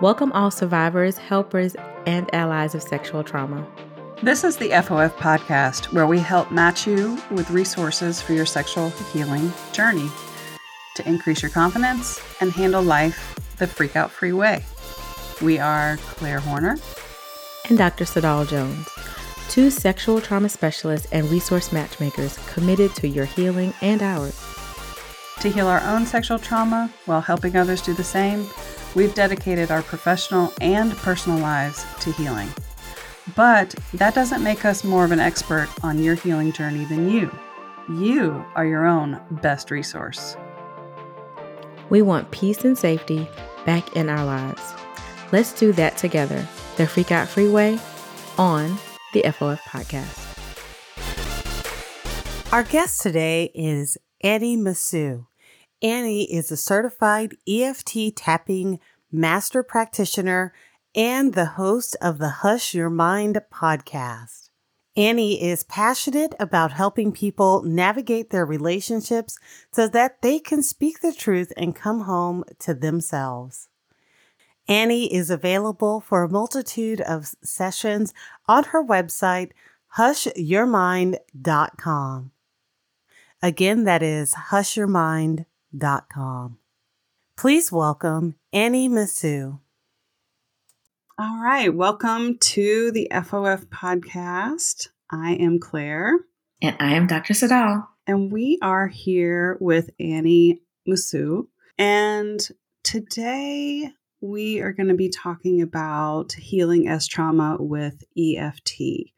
Welcome all survivors, helpers, and allies of sexual trauma. This is the FOF podcast where we help match you with resources for your sexual healing journey to increase your confidence and handle life the freak out free way. We are Claire Horner and Dr. Sadal Jones, two sexual trauma specialists and resource matchmakers committed to your healing and ours. To heal our own sexual trauma while helping others do the same, we've dedicated our professional and personal lives to healing. But that doesn't make us more of an expert on your healing journey than you. You are your own best resource. We want peace and safety back in our lives. Let's do that together. The Freak Out Freeway on the FOF podcast. Our guest today is Annie Moussu. Annie is a certified EFT tapping master practitioner and the host of the Hush Your Mind podcast. Annie is passionate about helping people navigate their relationships so that they can speak the truth and come home to themselves. Annie is available for a multitude of sessions on her website, hushyourmind.com. Again, that is hushyourmind.com. Please welcome Annie Moussu. All right, welcome to the FOF podcast. I am Claire. And I am Dr. Sadal. And we are here with Annie Moussu. And today we are going to be talking about healing S trauma with EFT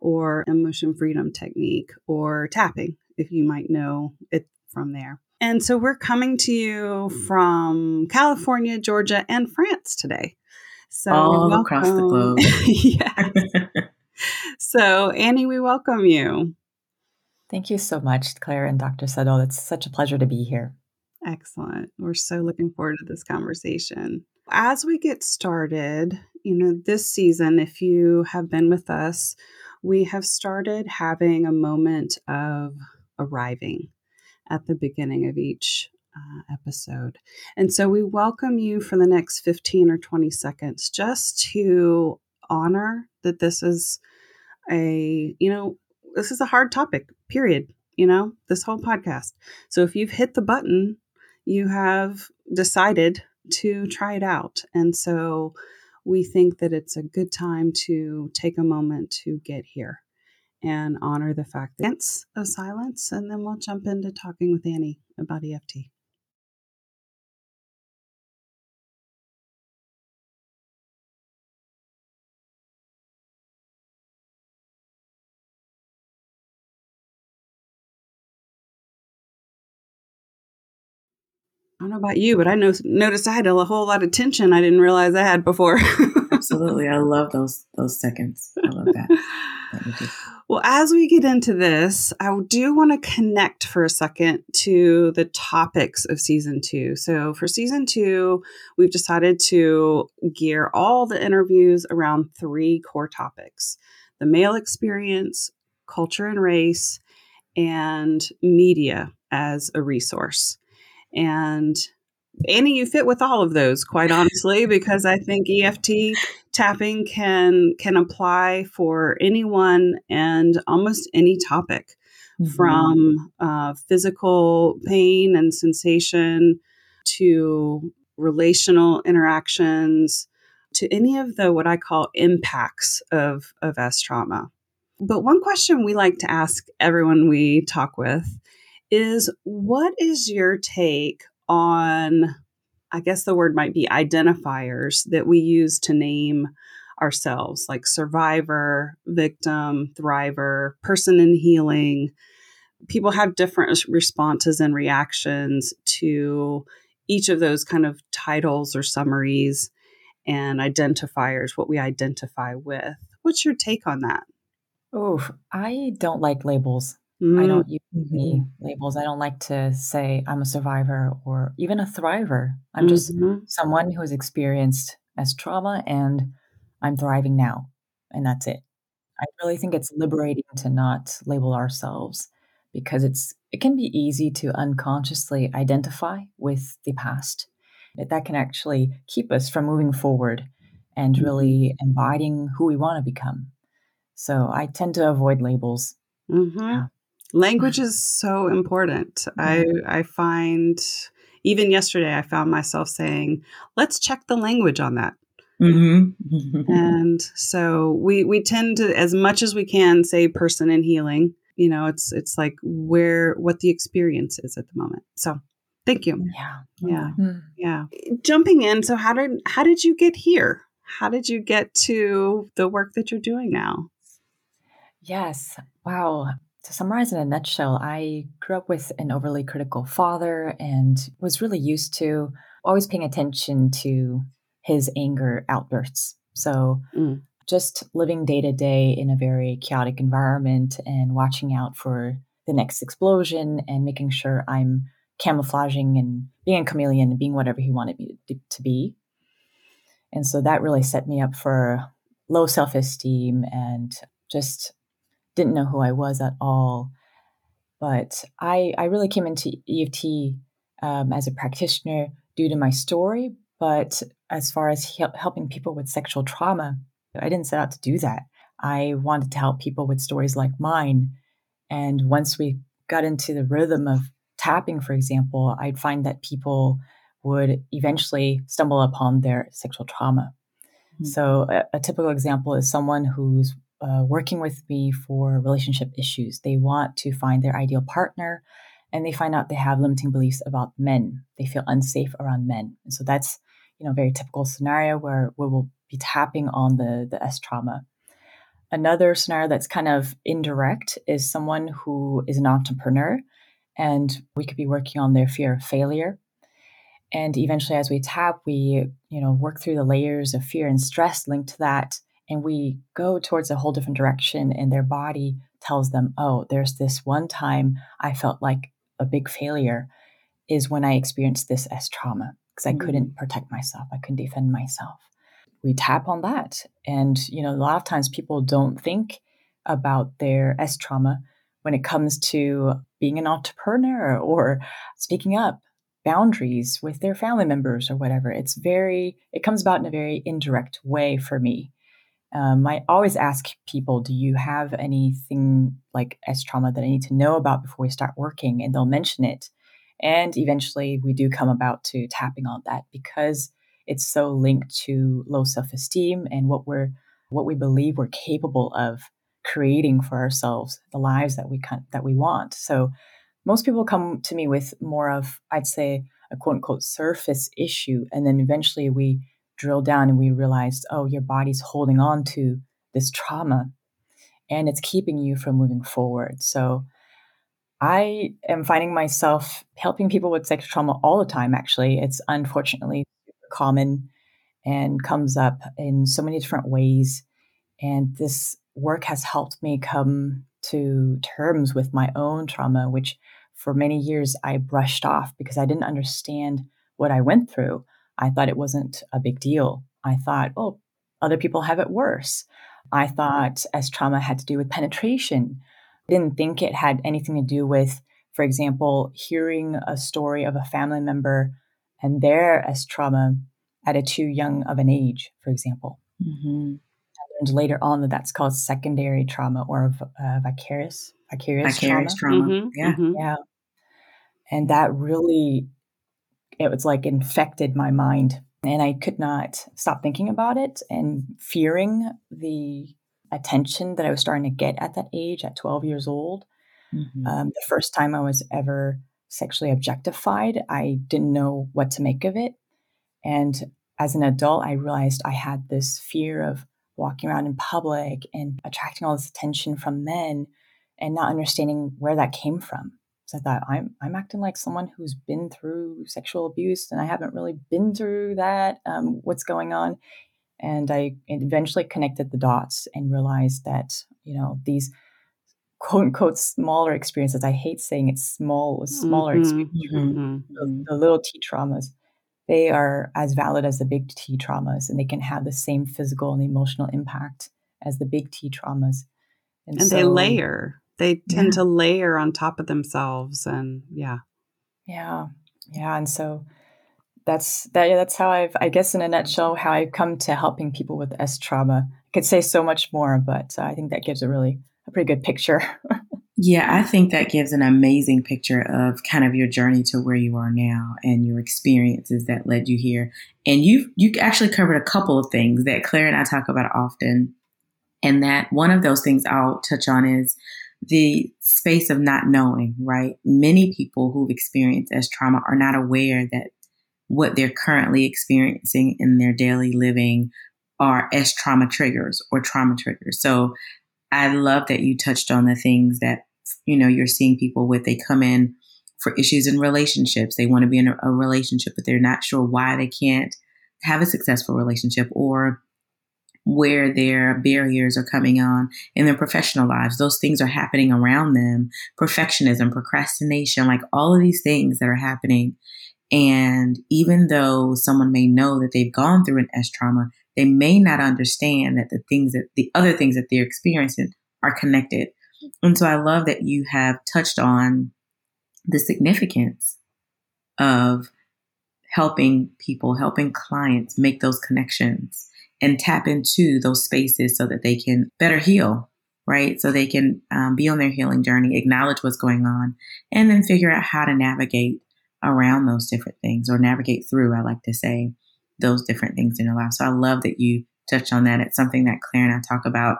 or emotion freedom technique or tapping, if you might know it from there. And so we're coming to you mm. from California, Georgia, and France today. So all welcome. across the globe. yes. so Annie, we welcome you. Thank you so much, Claire and Dr. Sadal. It's such a pleasure to be here. Excellent. We're so looking forward to this conversation. As we get started, you know, this season, if you have been with us, we have started having a moment of arriving at the beginning of each uh, episode. And so we welcome you for the next 15 or 20 seconds just to honor that this is a, you know, this is a hard topic, period. You know, this whole podcast. So if you've hit the button, you have decided to try it out. And so we think that it's a good time to take a moment to get here and honor the fact that of silence. And then we'll jump into talking with Annie about EFT. I don't know about you, but I know, noticed I had a whole lot of tension I didn't realize I had before. Absolutely. I love those those seconds. I love that. well, as we get into this, I do want to connect for a second to the topics of season two. So, for season two, we've decided to gear all the interviews around three core topics the male experience, culture and race, and media as a resource. And Annie, you fit with all of those, quite honestly, because I think EFT tapping can can apply for anyone and almost any topic, mm-hmm. from uh, physical pain and sensation to relational interactions to any of the what I call impacts of of S trauma. But one question we like to ask everyone we talk with is what is your take on, I guess the word might be identifiers that we use to name ourselves, like survivor, victim, thriver, person in healing? People have different responses and reactions to each of those kind of titles or summaries and identifiers, what we identify with. What's your take on that? Oh, I don't like labels. Mm. I don't use any mm-hmm. labels. I don't like to say I'm a survivor or even a thriver. I'm just mm-hmm. someone who has experienced S trauma and I'm thriving now. And that's it. I really think it's liberating to not label ourselves because it's it can be easy to unconsciously identify with the past that can actually keep us from moving forward and mm-hmm. really embodying who we want to become. So I tend to avoid labels. Mm-hmm. Yeah. Language is so important. Mm-hmm. I I find even yesterday I found myself saying, "Let's check the language on that." Mm-hmm. and so we we tend to, as much as we can, say person in healing. You know, it's it's like where what the experience is at the moment. So thank you. Yeah, yeah, mm-hmm. yeah. Jumping in. So how did how did you get here? How did you get to the work that you're doing now? Yes. Wow. To summarize in a nutshell, I grew up with an overly critical father and was really used to always paying attention to his anger outbursts. So, mm. just living day to day in a very chaotic environment and watching out for the next explosion and making sure I'm camouflaging and being a chameleon and being whatever he wanted me to, to be. And so that really set me up for low self esteem and just didn't know who I was at all. But I, I really came into EFT um, as a practitioner due to my story. But as far as he- helping people with sexual trauma, I didn't set out to do that. I wanted to help people with stories like mine. And once we got into the rhythm of tapping, for example, I'd find that people would eventually stumble upon their sexual trauma. Mm-hmm. So, a, a, typical example is someone who's uh, working with me for relationship issues. They want to find their ideal partner and they find out they have limiting beliefs about men. They feel unsafe around men. And so that's, you know, a very typical scenario where we will be tapping on the, the S trauma. Another scenario that's kind of indirect is someone who is an entrepreneur and we could be working on their fear of failure. And eventually as we tap, we, you know, work through the layers of fear and stress linked to that and we go towards a whole different direction and their body tells them oh there's this one time i felt like a big failure is when i experienced this S trauma because i mm-hmm. couldn't protect myself i couldn't defend myself. We tap on that and you know a lot of times people don't think about their s trauma when it comes to being an entrepreneur or speaking up boundaries with their family members or whatever. It's very it comes about in a very indirect way for me um, I always ask people, do you have anything like S trauma that I need to know about before we start working? And they'll mention it. And eventually we do come about to tapping on that because it's so linked to low self-esteem and what we're what we believe we're capable of creating for ourselves, the lives that we can, that we want. So most people come to me with more of, I'd say, a quote unquote surface issue. And then eventually we drill down and we realized, oh, your body's holding on to this trauma and it's keeping you from moving forward. So I am finding myself helping people with sexual trauma all the time, actually. It's unfortunately common and comes up in so many different ways. And this work has helped me come to terms with my own trauma, which for many years I brushed off because I didn't understand what I went through. I thought it wasn't a big deal. I thought, oh, other people have it worse. I thought S trauma had to do with penetration. I didn't think it had anything to do with, for example, hearing a story of a family member and their S trauma at a too young of an age, for example. Mm-hmm. I learned later on that that's called secondary trauma or uh, vicarious vicarious, vicarious trauma. trauma. Mm-hmm. Yeah, mm-hmm. yeah, and that really it was like infected my mind and I could not stop thinking about it and fearing the attention that I was starting to get at that age, at 12 years old. Mm-hmm. Um, the first time I was ever sexually objectified, I didn't know what to make of it. And as an adult, I realized I had this fear of walking around in public and attracting all this attention from men and not understanding where that came from. So I thought I'm I'm acting like someone who's been through sexual abuse, and I haven't really been through that. Um, what's going on? And I eventually connected the dots and realized that you know these quote unquote smaller experiences. I hate saying it's small, smaller mm-hmm, experiences. Mm-hmm. The, mm-hmm. the little T traumas, they are as valid as the big T traumas, and they can have the same physical and emotional impact as the big T traumas. And, and so, they layer they tend yeah. to layer on top of themselves and yeah yeah yeah and so that's that. Yeah, that's how I've, I guess, in a nutshell, how I've come to helping people with S trauma. I could say so much more, but uh, I think that gives a really a pretty good picture. yeah, I think that gives an amazing picture of kind of your journey to where you are now and your experiences that led you here. And you've you actually covered a couple of things that Claire and I talk about often. And that one of those things I'll touch on is the space of not knowing, right? Many people who've experienced S trauma are not aware that what they're currently experiencing in their daily living are S trauma triggers or trauma triggers. So I love that you touched on the things that, you know, you're seeing people with. They come in for issues in relationships. They want to be in a, a relationship, but they're not sure why they can't have a successful relationship or where their barriers are coming on in their professional lives. Those things are happening around them. Perfectionism, procrastination, like all of these things that are happening and even though someone may know that they've gone through an S trauma, they may not understand that the things that the other things that they're experiencing are connected. And so I love that you have touched on the significance of helping people, helping clients make those connections and tap into those spaces so that they can better heal, right? So they can um, be on their healing journey, acknowledge what's going on, and then figure out how to navigate around those different things or navigate through, I like to say, those different things in your life. So I love that you touched on that. It's something that Claire and I talk about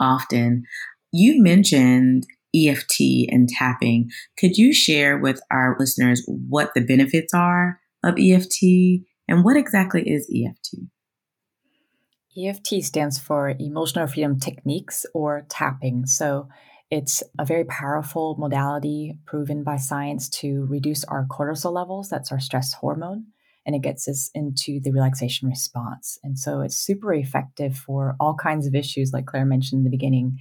often. You mentioned EFT and tapping. Could you share with our listeners what the benefits are of EFT and what exactly is EFT? EFT stands for Emotional Freedom Techniques or tapping. So it's a very powerful modality proven by science to reduce our cortisol levels. That's our stress hormone. And it gets us into the relaxation response. And so it's super effective for all kinds of issues, like Claire mentioned in the beginning,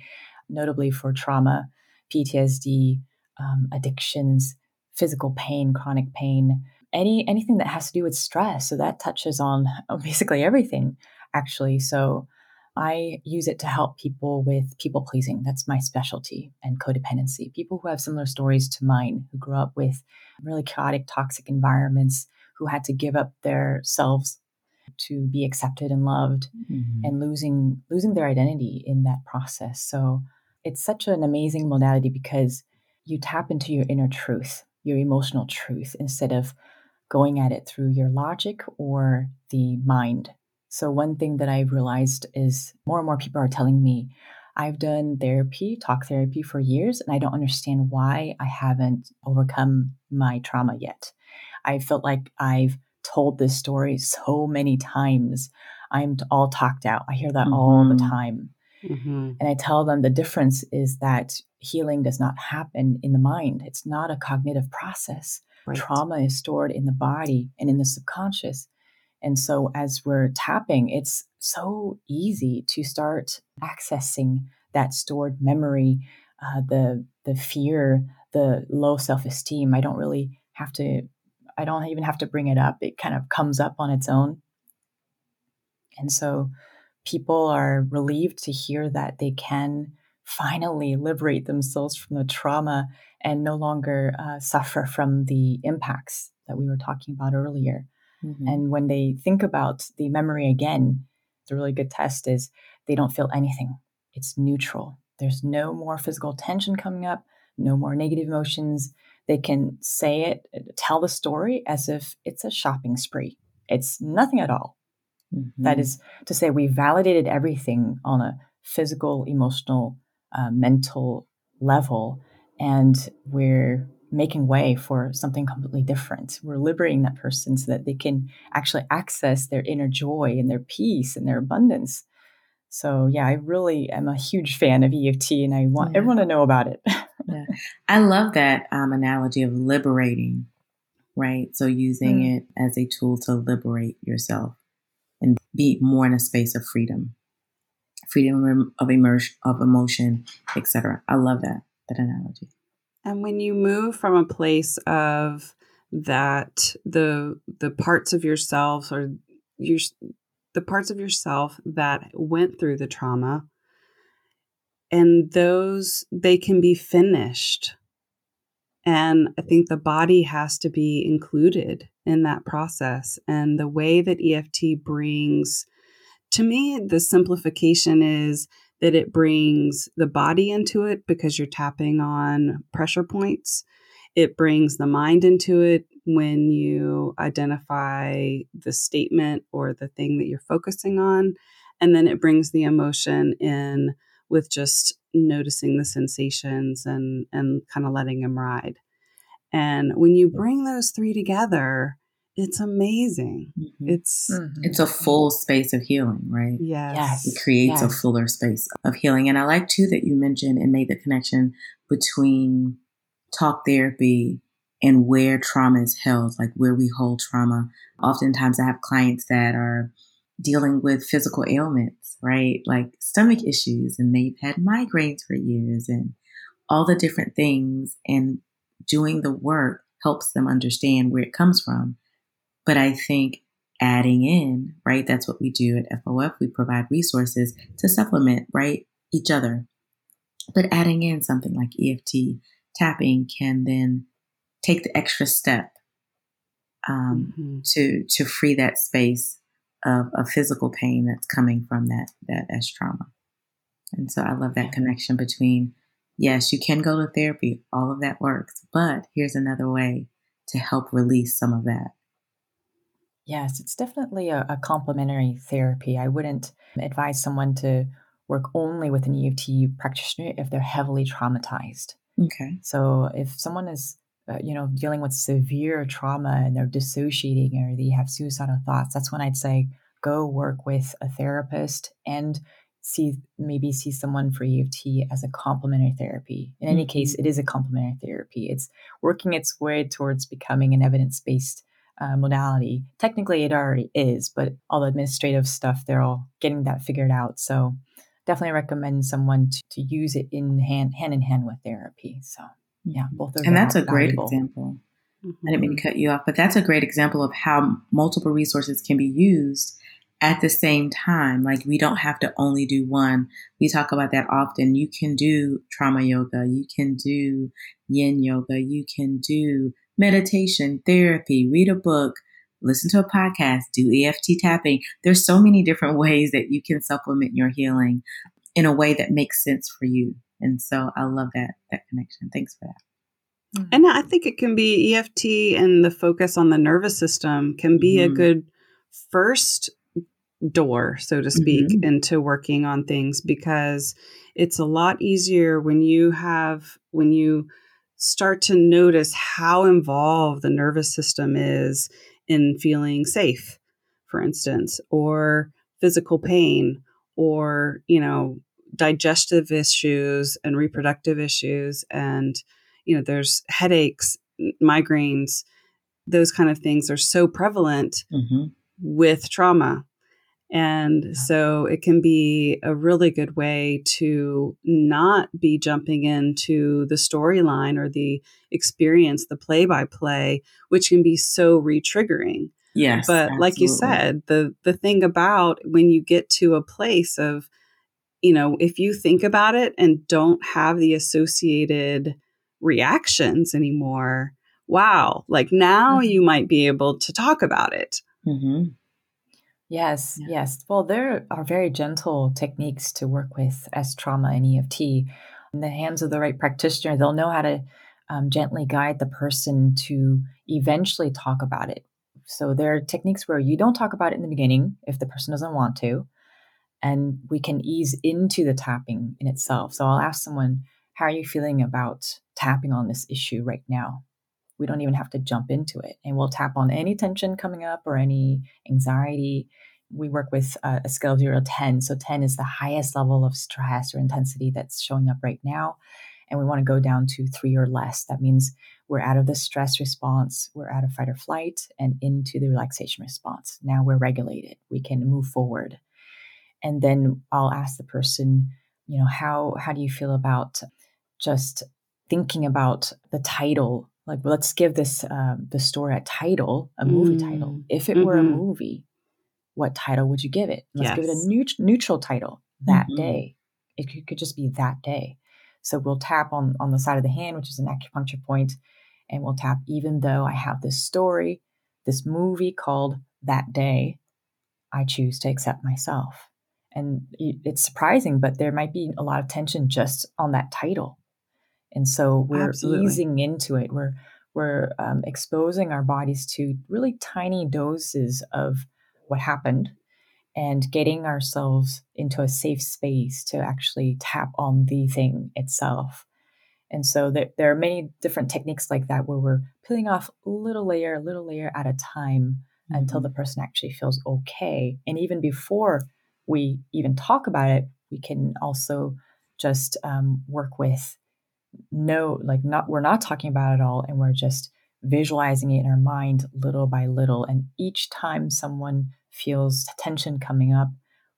notably for trauma, PTSD, um, addictions, physical pain, chronic pain, any anything that has to do with stress. So that touches on basically everything, actually. So I use it to help people with people pleasing. That's my specialty and codependency. People who have similar stories to mine, who grew up with really chaotic, toxic environments, who had to give up their selves to be accepted and loved mm-hmm. and losing losing their identity in that process. So it's such an amazing modality because you tap into your inner truth, your emotional truth instead of going at it through your logic or the mind so, one thing that I've realized is more and more people are telling me, I've done therapy, talk therapy for years, and I don't understand why I haven't overcome my trauma yet. I felt like I've told this story so many times. I'm all talked out. I hear that mm-hmm. all the mm-hmm. time. Mm-hmm. And I tell them the difference is that healing does not happen in the mind, it's not a cognitive process. Right. Trauma is stored in the body and in the subconscious. And so as we're tapping, it's so easy to start accessing that stored memory, uh, the the fear, the low self esteem. I don't really have to. I don't even have to bring it up. It kind of comes up on its own. And so people are relieved to hear that they can finally liberate themselves from the trauma and no longer uh, suffer from the impacts that we were talking about earlier. Mm-hmm. And when they think about the memory again, it's a really good test is they don't feel anything. It's neutral. There's no more physical tension coming up, no more negative emotions. They can say it, tell the story as if it's a shopping spree. It's nothing at all. Mm-hmm. That is to say, we validated everything on a physical, emotional, uh, mental level, and we're making way for something completely different. We're liberating that person so that they can actually access their inner joy and their peace and their abundance. So, yeah, I really am a huge fan of EFT and I want yeah. everyone to know about it. yeah. I love that um, analogy of liberating, right? So, using mm. it as a tool to liberate yourself and be more in a space of freedom, freedom of immersion, of emotion, etc. I love that that analogy. And when you move from a place of that the the parts of yourself or your the parts of yourself that went through the trauma and those they can be finished And I think the body has to be included in that process. And the way that EFT brings, to me, the simplification is that it brings the body into it because you're tapping on pressure points. It brings the mind into it when you identify the statement or the thing that you're focusing on. And then it brings the emotion in with just noticing the sensations and and kind of letting them ride. And when you bring those three together, it's amazing. Mm-hmm. It's mm-hmm. it's a full space of healing, right? Yes. yes. It creates yes. a fuller space of healing. And I like too that you mentioned and made the connection between talk therapy and where trauma is held, like where we hold trauma. Oftentimes I have clients that are dealing with physical ailments, right? Like stomach issues, and they've had migraines for years and all the different things. And doing the work helps them understand where it comes from. But I think adding in, right? That's what we do at FOF. We provide resources to supplement, right? Each other. But adding in something like EFT tapping can then take the extra step um, mm-hmm. to to free that space of, of physical pain that's coming from that that S trauma. And so I love that connection between yes, you can go to therapy, all of that works, but here's another way to help release some of that. Yes, it's definitely a, a complementary therapy. I wouldn't advise someone to work only with an EFT practitioner if they're heavily traumatized. Okay. So if someone is uh, you know, dealing with severe trauma and they're dissociating or they have suicidal thoughts, that's when I'd say go work with a therapist and see maybe see someone for EFT as a complementary therapy. In any mm-hmm. case, it is a complementary therapy. It's working its way towards becoming an evidence based uh, modality. Technically, it already is, but all the administrative stuff, they're all getting that figured out. So, definitely recommend someone to, to use it in hand hand in hand with therapy. So yeah, both And that's a great example. Mm-hmm. I didn't mean to cut you off, but that's a great example of how multiple resources can be used at the same time. Like we don't have to only do one. We talk about that often. You can do trauma yoga, you can do yin yoga, you can do meditation, therapy, read a book, listen to a podcast, do EFT tapping. There's so many different ways that you can supplement your healing in a way that makes sense for you. And so I love that that connection. Thanks for that. Mm-hmm. And I think it can be EFT and the focus on the nervous system can be mm-hmm. a good first door, so to speak, mm-hmm. into working on things because it's a lot easier when you have when you start to notice how involved the nervous system is in feeling safe, for instance, or physical pain or, you know, digestive issues and reproductive issues and you know there's headaches migraines those kind of things are so prevalent mm-hmm. with trauma and so it can be a really good way to not be jumping into the storyline or the experience, the play by play, which can be so re-triggering. Yes. But absolutely. like you said, the the thing about when you get to a place of you know, if you think about it and don't have the associated reactions anymore, wow, like now mm-hmm. you might be able to talk about it. Mm-hmm. Yes, yeah. yes. Well, there are very gentle techniques to work with S trauma and EFT. In the hands of the right practitioner, they'll know how to um, gently guide the person to eventually talk about it. So there are techniques where you don't talk about it in the beginning if the person doesn't want to and we can ease into the tapping in itself. So I'll ask someone, How are you feeling about tapping on this issue right now? We don't even have to jump into it. And we'll tap on any tension coming up or any anxiety. We work with a scale of zero to 10. So 10 is the highest level of stress or intensity that's showing up right now. And we want to go down to three or less. That means we're out of the stress response, we're out of fight or flight, and into the relaxation response. Now we're regulated. We can move forward and then I'll ask the person, you know, how how do you feel about just thinking about the title? Like, let's give this um, the story a title, a movie mm. title. If it mm-hmm. were a mm-hmm. movie, what title would you give it? Let's yes. give it a neut- neutral title. That mm-hmm. day, it could, could just be that day. So we'll tap on, on the side of the hand, which is an acupuncture point, and we'll tap, even though I have this story, this movie called That Day, I choose to accept myself. And it's surprising, but there might be a lot of tension just on that title. And so we're Absolutely. easing into it. We're we're um, exposing our bodies to really tiny doses of what happened and getting ourselves into a safe space to actually tap on the thing itself. And so there, there are many different techniques like that where we're peeling off little layer, little layer at a time mm-hmm. until the person actually feels okay. And even before we even talk about it, we can also just um, work with no, like not, we're not talking about it all and we're just visualizing it in our mind little by little. And each time someone feels tension coming up,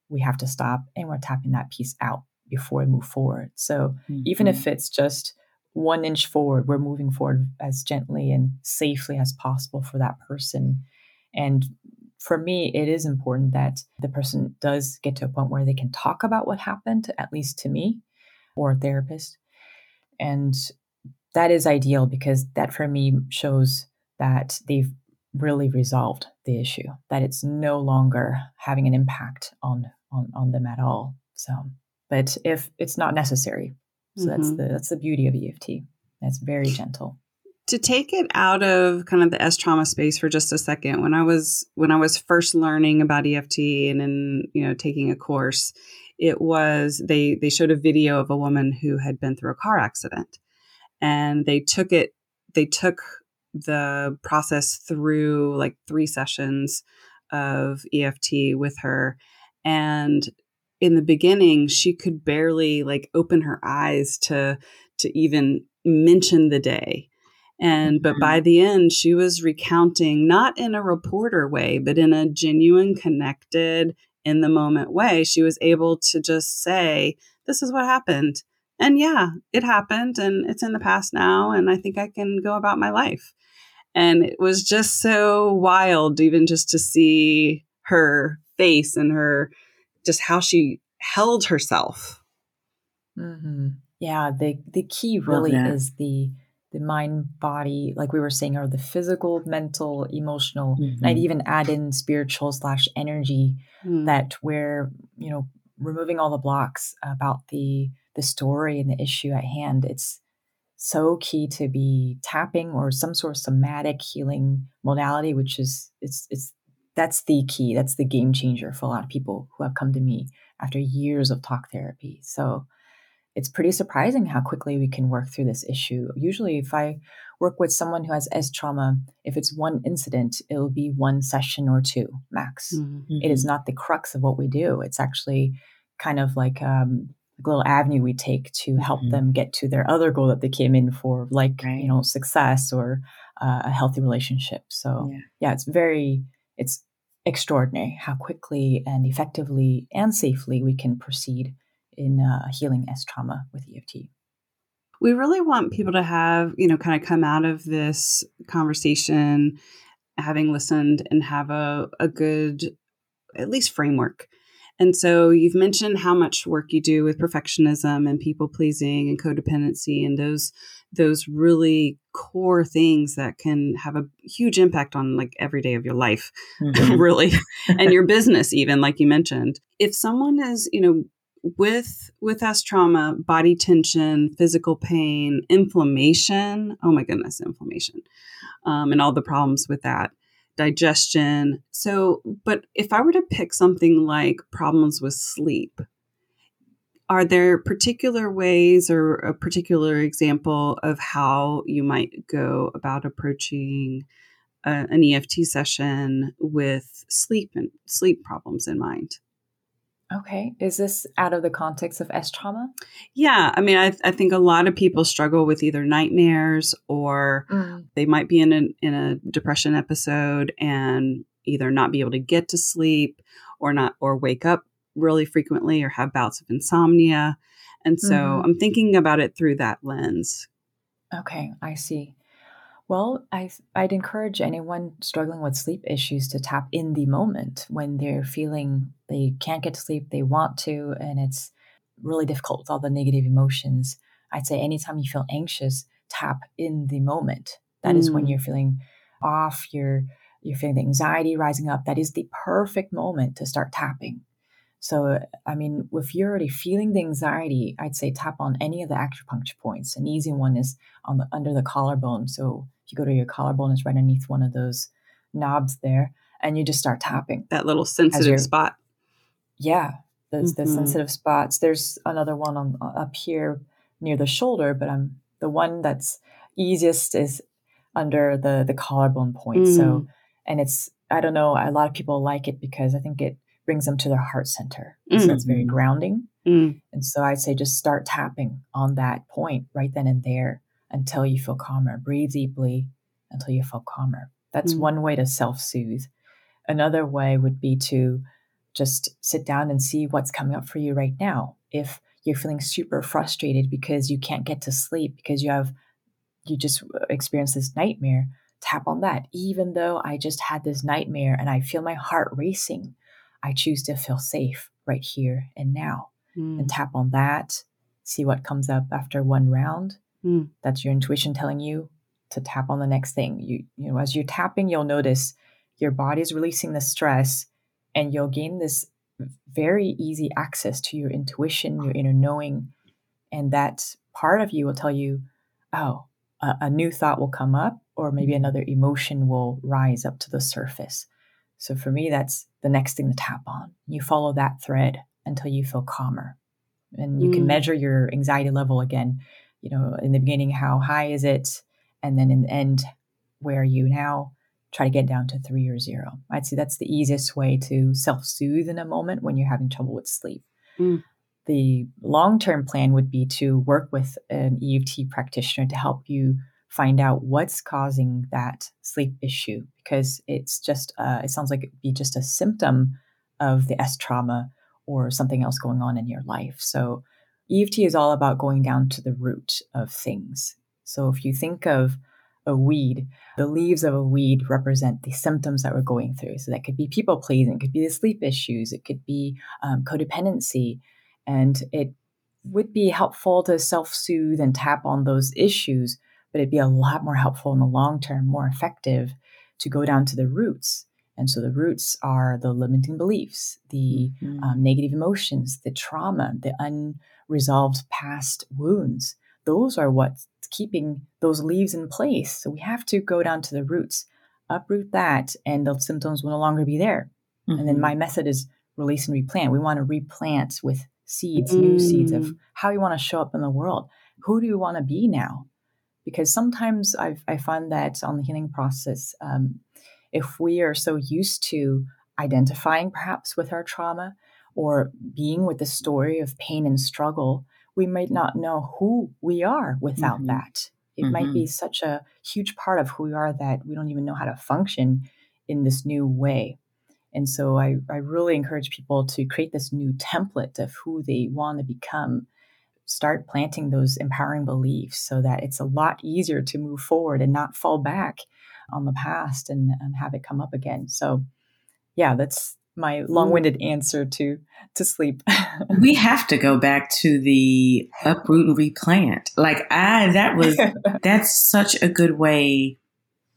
we have to stop and we're tapping that piece out before we move forward. So mm-hmm. even if mm-hmm. it's just one inch forward, we're moving forward as gently and safely as possible for that person. And for me, it is important that the person does get to a point where they can talk about what happened, at least to me or a therapist. And that is ideal because that for me shows that they've really resolved the issue, that it's no longer having an impact on on, on them at all. So, but if it's not necessary, so mm-hmm. that's the that's the beauty of EFT. It's very gentle. To take it out of kind of the S trauma space for just a second, when I was when I was first learning about EFT and then you know taking a course, it was they they showed a video of a woman who had been through a car accident, and they took it they took the process through like three sessions of EFT with her. And in the beginning, she could barely like open her eyes to to even mention the day. And but by mm-hmm. the end, she was recounting not in a reporter way, but in a genuine, connected, in the moment way. She was able to just say, This is what happened. And yeah, it happened and it's in the past now. And I think I can go about my life. And it was just so wild, even just to see her face and her just how she held herself. Mm-hmm. Yeah, the the key really is the the mind body, like we were saying, are the physical, mental, emotional. Mm-hmm. I'd even add in spiritual slash energy mm. that we're you know removing all the blocks about the the story and the issue at hand. It's so key to be tapping or some sort of somatic healing modality, which is it's it's that's the key. That's the game changer for a lot of people who have come to me after years of talk therapy. So it's pretty surprising how quickly we can work through this issue. Usually, if I work with someone who has S trauma, if it's one incident, it'll be one session or two max. Mm-hmm. It is not the crux of what we do. It's actually kind of like um, little avenue we take to help mm-hmm. them get to their other goal that they came in for, like right. you know success or uh, a healthy relationship. So yeah. yeah, it's very it's extraordinary how quickly and effectively and safely we can proceed in uh, healing S trauma with EFT. We really want people to have, you know, kind of come out of this conversation having listened and have a, a good, at least framework and so you've mentioned how much work you do with perfectionism and people pleasing and codependency and those those really core things that can have a huge impact on like every day of your life mm-hmm. really and your business even like you mentioned if someone is you know with with S trauma body tension physical pain inflammation oh my goodness inflammation um, and all the problems with that digestion. So, but if I were to pick something like problems with sleep, are there particular ways or a particular example of how you might go about approaching a, an EFT session with sleep and sleep problems in mind? Okay. Is this out of the context of S trauma? Yeah. I mean, I, I think a lot of people struggle with either nightmares or mm. they might be in a, in a depression episode and either not be able to get to sleep or not, or wake up really frequently or have bouts of insomnia. And so mm-hmm. I'm thinking about it through that lens. Okay. I see. Well, I, I'd encourage anyone struggling with sleep issues to tap in the moment when they're feeling they can't get to sleep, they want to, and it's really difficult with all the negative emotions. I'd say anytime you feel anxious, tap in the moment. That mm. is when mm. you're feeling off, you're you're feeling the anxiety rising up. That is the perfect moment to start tapping. So, I mean, if you're already feeling the anxiety, I'd say tap on any of the acupuncture points. An easy one is on the under the collarbone. So, you go to your collarbone, it's right underneath one of those knobs there, and you just start tapping that little sensitive spot. Yeah, those mm-hmm. the sensitive spots. There's another one on up here near the shoulder, but I'm the one that's easiest is under the the collarbone point. Mm. So, and it's I don't know. A lot of people like it because I think it brings them to their heart center. Mm. So that's very mm-hmm. grounding. Mm. And so I'd say just start tapping on that point right then and there until you feel calmer. Breathe deeply until you feel calmer. That's mm. one way to self soothe. Another way would be to just sit down and see what's coming up for you right now. If you're feeling super frustrated because you can't get to sleep because you have you just experienced this nightmare, tap on that. Even though I just had this nightmare and I feel my heart racing, I choose to feel safe right here and now. Mm. And tap on that, see what comes up after one round. Mm. That's your intuition telling you to tap on the next thing. You you know, as you're tapping, you'll notice your body's releasing the stress and you'll gain this very easy access to your intuition, your inner knowing. And that part of you will tell you, oh, a, a new thought will come up, or maybe mm-hmm. another emotion will rise up to the surface. So for me, that's the next thing to tap on. You follow that thread until you feel calmer. And you mm. can measure your anxiety level again. You know, in the beginning, how high is it? And then in the end, where are you now? Try to get down to three or zero. I'd say that's the easiest way to self soothe in a moment when you're having trouble with sleep. Mm. The long term plan would be to work with an EFT practitioner to help you find out what's causing that sleep issue because it's just uh, it sounds like it'd be just a symptom of the S trauma or something else going on in your life. So EFT is all about going down to the root of things. So if you think of a weed, the leaves of a weed represent the symptoms that we're going through. So that could be people pleasing, it could be the sleep issues, it could be um, codependency, and it would be helpful to self soothe and tap on those issues but it'd be a lot more helpful in the long term, more effective to go down to the roots. And so the roots are the limiting beliefs, the mm-hmm. um, negative emotions, the trauma, the unresolved past wounds. Those are what's keeping those leaves in place. So we have to go down to the roots, uproot that, and the symptoms will no longer be there. Mm-hmm. And then mm-hmm. my method is release and replant. We want to replant with seeds, mm. new seeds of mm. how you want to show up in the world. Who do you want to be now? because sometimes I've, I find that on the healing process, um, if we are so used to identifying perhaps with our trauma or being with the story of pain and struggle, we might not know who we are without mm-hmm. that. It mm-hmm. might be mm-hmm. such a huge part of who we are that we don't even know how to function in this new way. And so I, I really encourage people to create this new template of who they want to become start planting those empowering beliefs so that it's a lot easier to move forward and not fall back on the past and, and have it come up again. So, yeah, that's my long-winded answer to to sleep. we have to go back to the uproot and replant. Like I that was that's such a good way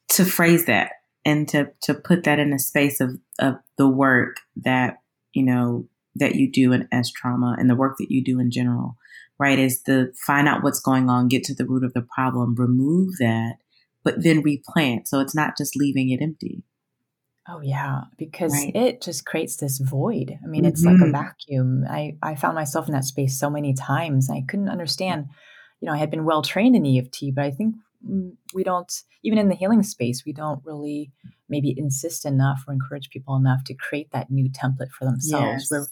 to phrase that and to to put that in a space of of the work that, you know, that you do in S trauma and the work that you do in general right? Is to find out what's going on, get to the root of the problem, remove that, but then replant. So it's not just leaving it empty. Oh yeah, because right. it just creates this void. I mean, it's mm-hmm. like a mm-hmm. vacuum. I I found myself in that space so many times. I couldn't understand. You know, I had been well trained in EFT, but I think mm, we don't even in the healing space we don't really maybe insist enough or encourage people enough to create that new template for themselves. Yes. We're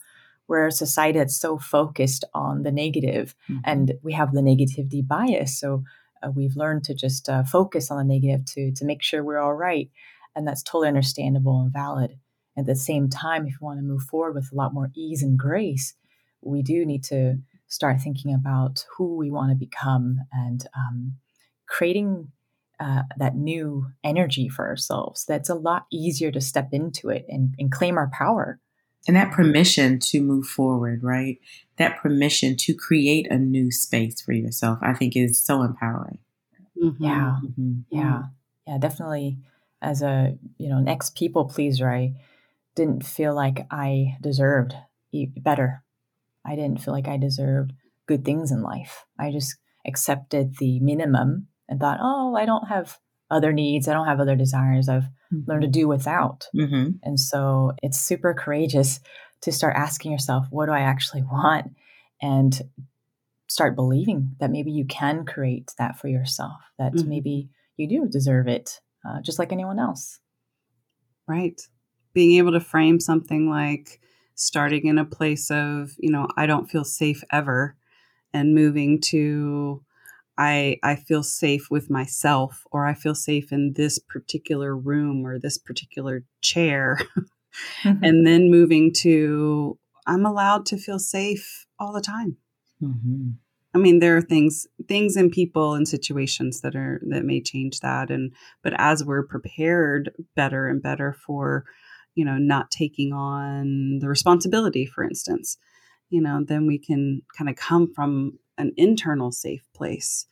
we're a society that's so focused on the negative, mm-hmm. and we have the negativity bias. So uh, we've learned to just uh, focus on the negative to to make sure we're all right, and that's totally understandable and valid. At the same time, if we want to move forward with a lot more ease and grace, we do need to start thinking about who we want to become and um, creating uh, that new energy for ourselves. That's a lot easier to step into it and, and claim our power And that permission to move forward, right? That permission to create a new space for yourself, I think is so empowering. Mm-hmm. Yeah. Mm-hmm. Yeah. Yeah. Definitely. As a, you know, an ex people pleaser, I didn't feel like I deserved better. I didn't feel like I deserved good things in life. I just accepted the minimum and thought, oh, I don't have other needs. I don't have other desires. I've mm-hmm. learned to do without. Mm-hmm. And so it's super courageous to start asking yourself, what do I actually want? And start believing that maybe you can create that for yourself, that mm-hmm. maybe you do deserve it, uh, just like anyone else. Right. Being able to frame something like starting in a place of, you know, I don't feel safe ever and moving to I I feel safe with myself or I feel safe in this particular room or this particular chair. mm-hmm. And then moving to I'm allowed to feel safe all the time. Mm-hmm. I mean, there are things, things and people and situations that are that may change that, and but as we're prepared better and better for, you know, not taking on the responsibility, for instance, you know, then we can kind of come from an internal safe place.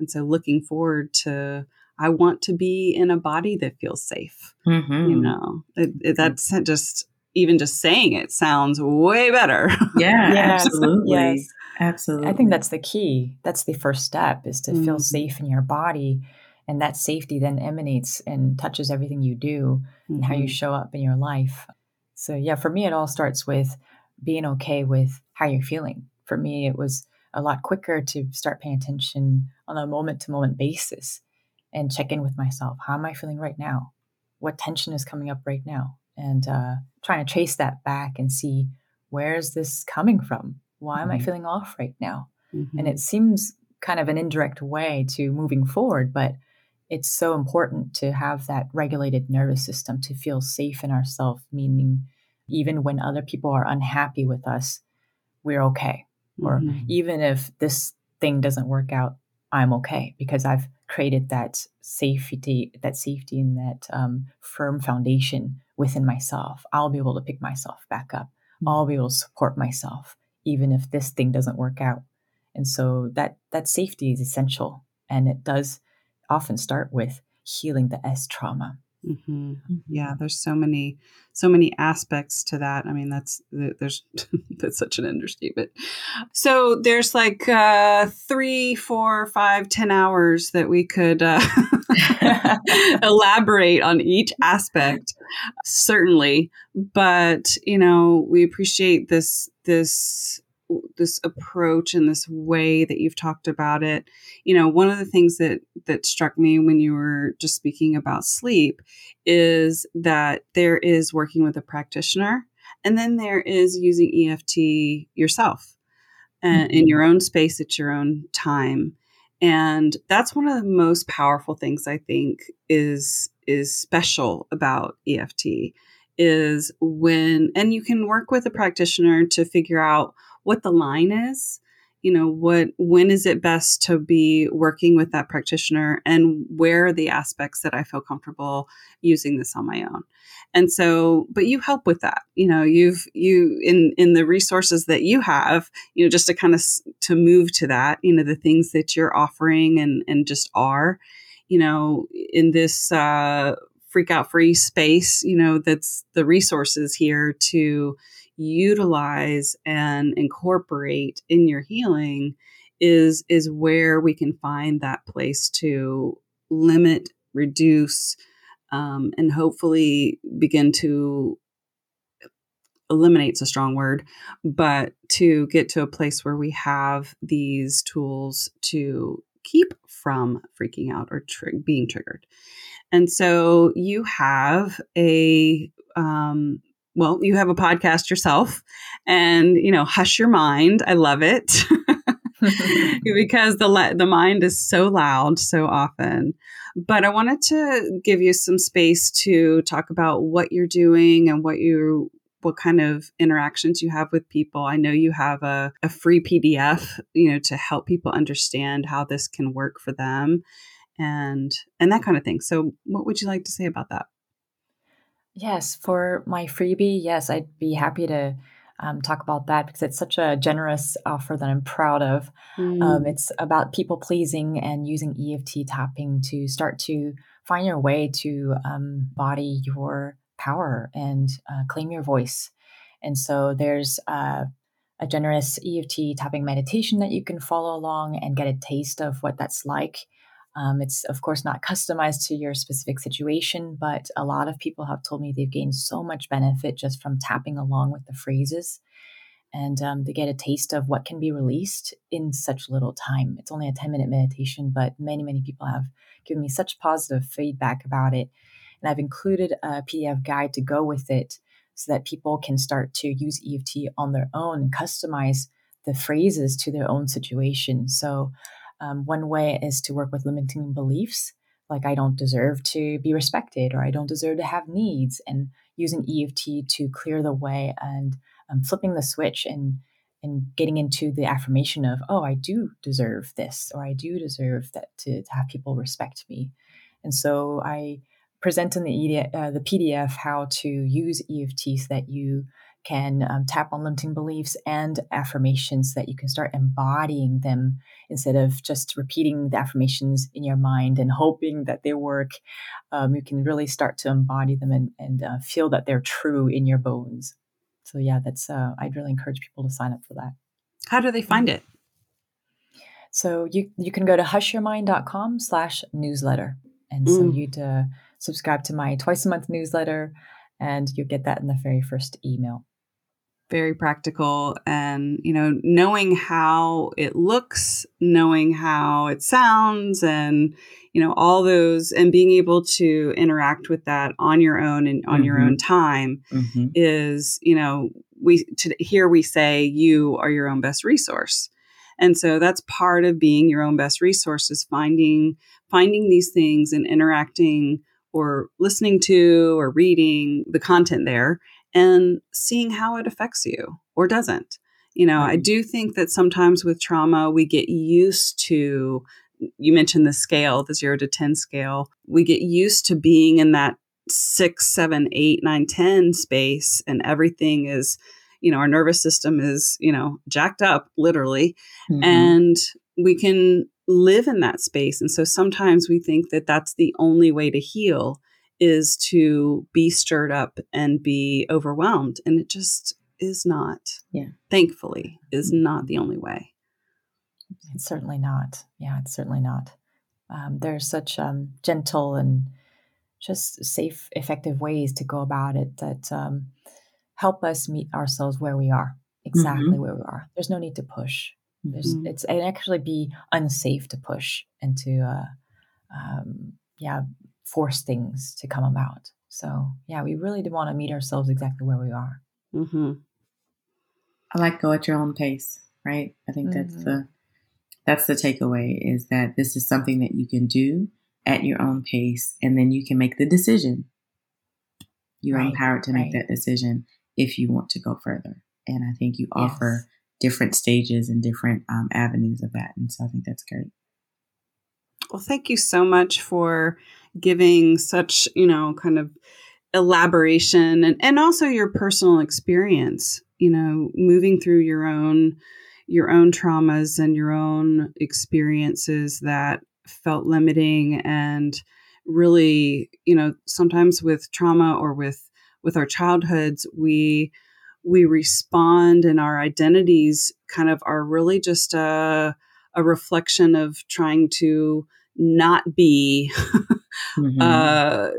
And so looking forward to, I want to be in a body that feels safe. Mm-hmm. You know, it, it, that's just, even just saying it sounds way better. Yeah, yes, absolutely. Yes. Absolutely. I think that's the key. That's the first step is to mm-hmm. feel safe in your body. And that safety then emanates and touches everything you do mm-hmm. and how you mm-hmm. show up in your life. So, yeah, for me, it all starts with being okay with how you're feeling. For me, it was a lot quicker to start paying attention on a moment to moment basis and check in with myself. How am I feeling right now? What tension is coming up right now? And uh, trying to trace that back and see where is this coming from? Why am mm-hmm. I feeling off right now? Mm-hmm. And it seems kind of an indirect way to moving forward, but it's so important to have that regulated nervous system to feel safe in ourselves, meaning even when other people are unhappy with us, we're okay. Mm-hmm. Or even if this thing doesn't work out, I'm okay because I've created that safety, that safety and that um, firm foundation within myself. I'll be able to pick myself back up. Mm-hmm. I'll be able to support myself even if this thing doesn't work out. And so that that safety is essential, and it does often start with healing the S trauma. Mm-hmm. mm-hmm. Yeah, there's so many, so many aspects to that. I mean, that's there's that's such an understatement. So there's like uh, three, four, five, ten hours that we could uh, elaborate on each aspect, certainly. But you know, we appreciate this this this approach and this way that you've talked about it you know one of the things that that struck me when you were just speaking about sleep is that there is working with a practitioner and then there is using EFT yourself and mm-hmm. in your own space at your own time and that's one of the most powerful things i think is is special about EFT is when and you can work with a practitioner to figure out what the line is you know what when is it best to be working with that practitioner and where are the aspects that i feel comfortable using this on my own? And so but you help with that you know you've you in in the resources that you have you know just to kind of to move to that you know the things that you're offering and and just are you know in this uh freak out free space you know that's the resources here to utilize and incorporate in your healing is is where we can find that place to limit reduce um, and hopefully begin to eliminate's a strong word but to get to a place where we have these tools to keep from freaking out or tri- being triggered. And so you have a um, well, you have a podcast yourself and, you know, hush your mind. I love it because the, the mind is so loud so often. But I wanted to give you some space to talk about what you're doing and what you what kind of interactions you have with people. I know you have a, a free PDF, you know, to help people understand how this can work for them and and that kind of thing. So what would you like to say about that? Yes, for my freebie, yes, I'd be happy to um, talk about that because it's such a generous offer that I'm proud of. Um, mm. Um, it's about people pleasing and using EFT tapping to start to find your way to um, body your power and uh, claim your voice. And so there's uh, a generous EFT tapping meditation that you can follow along and get a taste of what that's like. Um, it's, of course, not customized to your specific situation, but a lot of people have told me they've gained so much benefit just from tapping along with the phrases and um, to get a taste of what can be released in such little time. It's only a 10 minute meditation, but many, many people have given me such positive feedback about it. And I've included a PDF guide to go with it so that people can start to use EFT on their own and customize the phrases to their own situation. So um, one way is to work with limiting beliefs, like I don't deserve to be respected or I don't deserve to have needs, and using EFT to clear the way and um, flipping the switch and and getting into the affirmation of oh I do deserve this or I do deserve that to, to have people respect me, and so I present in the, uh, the PDF how to use EFT so that you can um, tap on limiting beliefs and affirmations so that you can start embodying them instead of just repeating the affirmations in your mind and hoping that they work. Um, you can really start to embody them and, and uh, feel that they're true in your bones. So yeah, that's uh, I'd really encourage people to sign up for that. How do they find it? So you you can go to hushyourmind.com slash newsletter. And so mm. you'd uh, subscribe to my twice a month newsletter and you get that in the very first email very practical and you know knowing how it looks knowing how it sounds and you know all those and being able to interact with that on your own and on mm-hmm. your own time mm-hmm. is you know we to, here we say you are your own best resource and so that's part of being your own best resource is finding finding these things and interacting or listening to or reading the content there and seeing how it affects you or doesn't. You know, mm-hmm. I do think that sometimes with trauma, we get used to, you mentioned the scale, the zero to 10 scale. We get used to being in that six, seven, eight, nine, 10 space, and everything is, you know, our nervous system is, you know, jacked up literally. Mm-hmm. And we can live in that space. And so sometimes we think that that's the only way to heal is to be stirred up and be overwhelmed. And it just is not. Yeah. Thankfully, is mm-hmm. not the only way. It's certainly not. Yeah, it's certainly not. Um, there's such um, gentle and just safe, effective ways to go about it that um, help us meet ourselves where we are, exactly mm-hmm. where we are. There's no need to push. There's, mm-hmm. It's it actually be unsafe to push and to, uh, um, yeah, force things to come about. So yeah, we really do want to meet ourselves exactly where we are. Mm-hmm. I like go at your own pace, right? I think mm-hmm. that's the that's the takeaway is that this is something that you can do at your own pace, and then you can make the decision. You're right, empowered to make that decision if you want to go further. And I think you yes. offer different stages and different um, avenues of that, and so I think that's great. Well, thank you so much for giving such, you know, kind of elaboration and, and also your personal experience, you know, moving through your own your own traumas and your own experiences that felt limiting and really, you know, sometimes with trauma or with with our childhoods, we we respond and our identities kind of are really just a, a reflection of trying to not be mm-hmm. uh,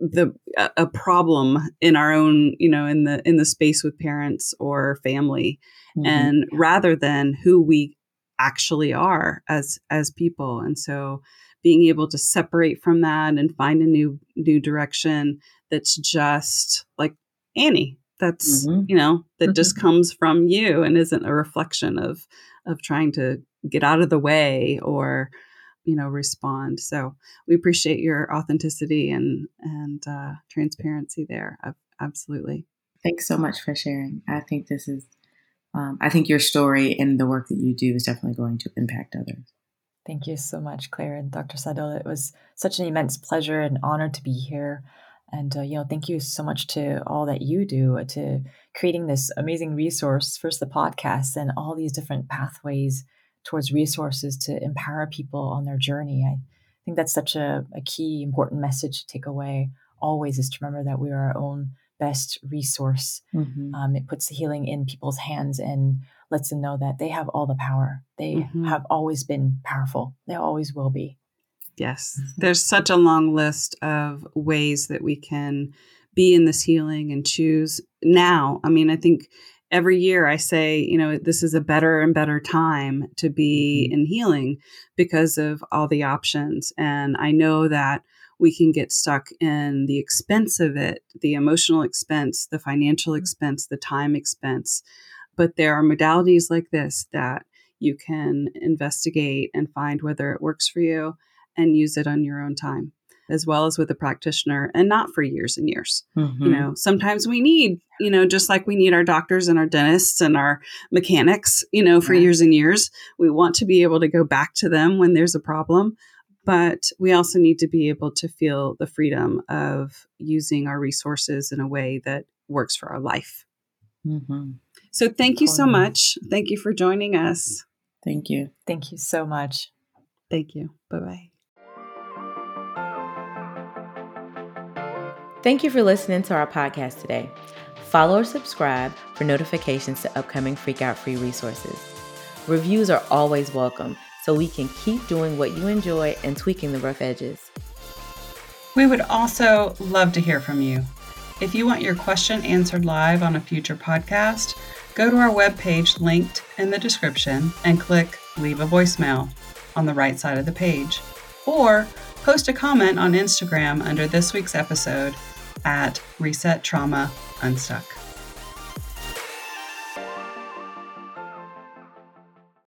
the a problem in our own you know in the in the space with parents or family mm-hmm. and rather than who we actually are as as people and so being able to separate from that and find a new new direction that's just like Annie that's mm-hmm. you know that mm-hmm. just comes from you and isn't a reflection of of trying to get out of the way or you know respond. So we appreciate your authenticity and and uh, transparency there. Absolutely. Thanks so much for sharing. I think this is um, i think your story and the work that you do is definitely going to impact others. Thank you so much claire and dr sadel. It was such an immense pleasure and honor to be here. And, uh, you know, thank you so much to all that you do to creating this amazing resource, first the podcast and all these different pathways towards resources to empower people on their journey. I think that's such a, a key, important message to take away always is to remember that we are our own best resource. Mm-hmm. Um, it puts the healing in people's hands and lets them know that they have all the power. They mm-hmm. have always been powerful. They always will be. Yes. Mm-hmm. There's such a long list of ways that we can be in this healing and choose now. I mean, I think every year I say, you know, this is a better and better time to be mm-hmm. in healing because of all the options. And I know that we can get stuck in the expense of it, the emotional expense, the financial mm-hmm. expense, the time expense. But there are modalities like this that you can investigate and find whether it works for you and use it on your own time as well as with a practitioner and not for years and years. Mm-hmm. You know, sometimes we need, you know, just like we need our doctors and our dentists and our mechanics, you know, for yeah. years and years, we want to be able to go back to them when there's a problem. But we also need to be able to feel the freedom of using our resources in a way that works for our life. Mm-hmm. So, thank you so much. Thank you for joining us. Thank you. Thank you so much. Thank you. Bye bye. Thank you for listening to our podcast today. Follow or subscribe for notifications to upcoming Freak Out Free resources. Reviews are always welcome so we can keep doing what you enjoy and tweaking the rough edges. We would also love to hear from you. If you want your question answered live on a future podcast, go to our webpage linked in the description and click Leave a Voicemail on the right side of the page. Or post a comment on Instagram under this week's episode at Reset Trauma Unstuck.